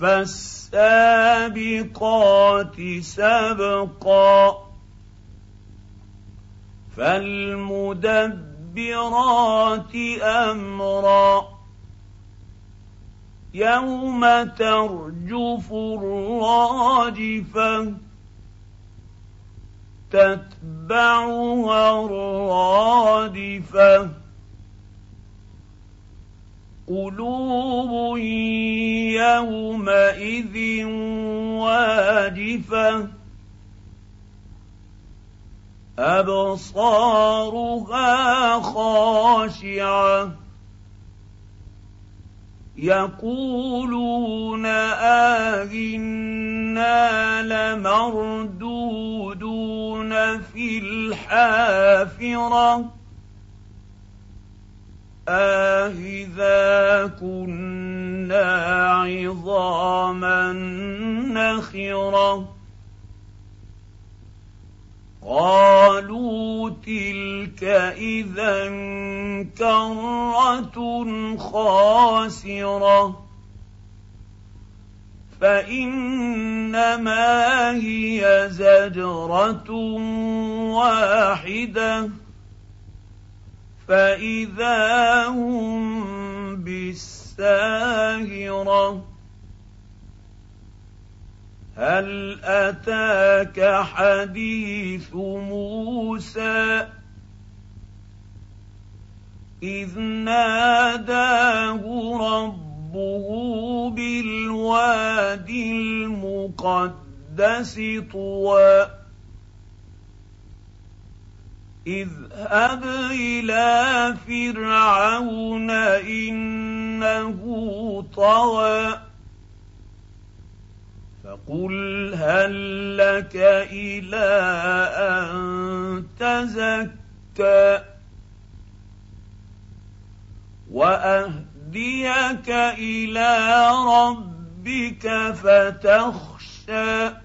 فالسابقات سبقا فالمدبرات أمرا يوم ترجف الراجفة تتبعها الرادفة قلوب يومئذ واجفة. أبصارها خاشعة. يقولون آهنا لمردودون في الحافرة. آهذا كنا عظاما نخرة. قالوا تلك إذا كرة خاسرة. فإنما هي زجرة واحدة. فاذا هم بالساهره هل اتاك حديث موسى اذ ناداه ربه بالواد المقدس طوى اذهب إلى فرعون إنه طوى فقل هل لك إلى أن تزكى وأهديك إلى ربك فتخشى.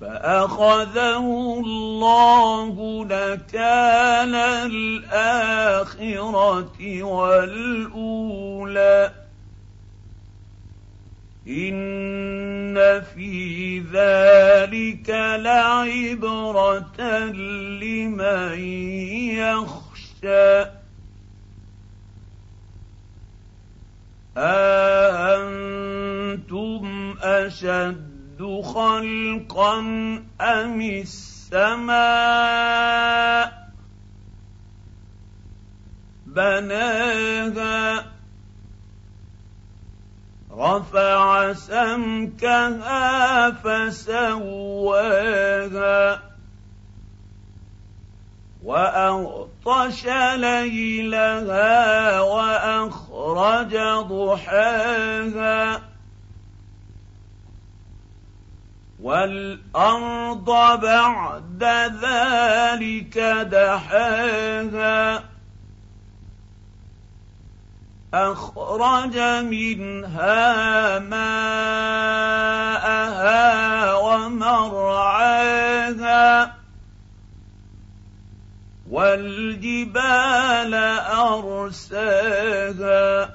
فأخذه الله نكال الآخرة والأولى. إن في ذلك لعبرة لمن يخشى. أأنتم أشد خلقا أم السماء بناها رفع سمكها فسواها واغطش ليلها واخرج ضحاها والارض بعد ذلك دحاها اخرج منها ماءها ومرعاها والجبال ارساها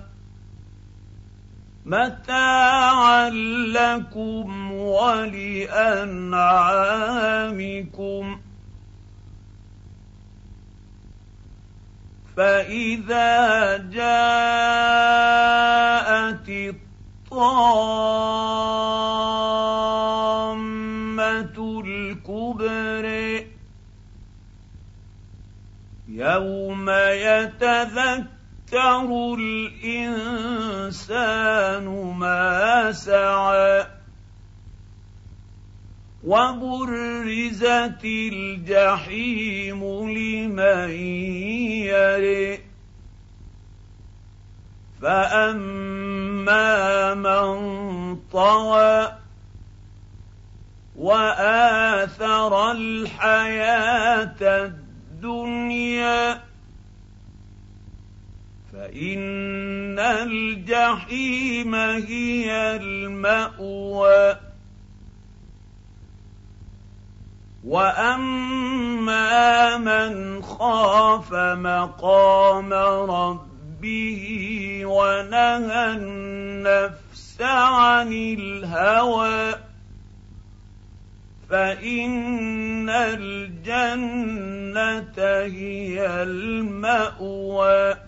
متاعا لكم ولأنعامكم. فإذا جاءت الطامة الكبرى يوم يتذكر الانسان ما سعى وبرزت الجحيم لمن يرئ فاما من طغى واثر الحياة الدنيا فان الجحيم هي الماوى واما من خاف مقام ربه ونهى النفس عن الهوى فان الجنه هي الماوى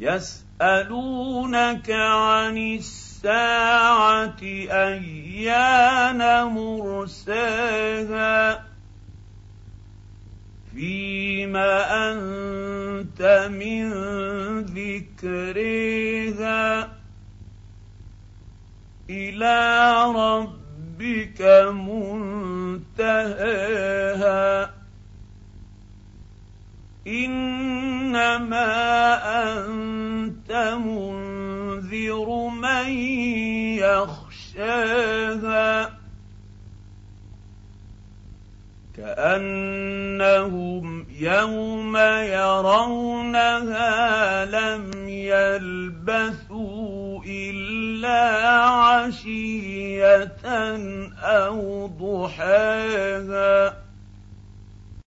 يسألونك عن الساعة أيان مرساها فيما أنت من ذكرها إلى ربك منتهاها انما انت منذر من يخشاها كانهم يوم يرونها لم يلبثوا الا عشيه أو ضحاها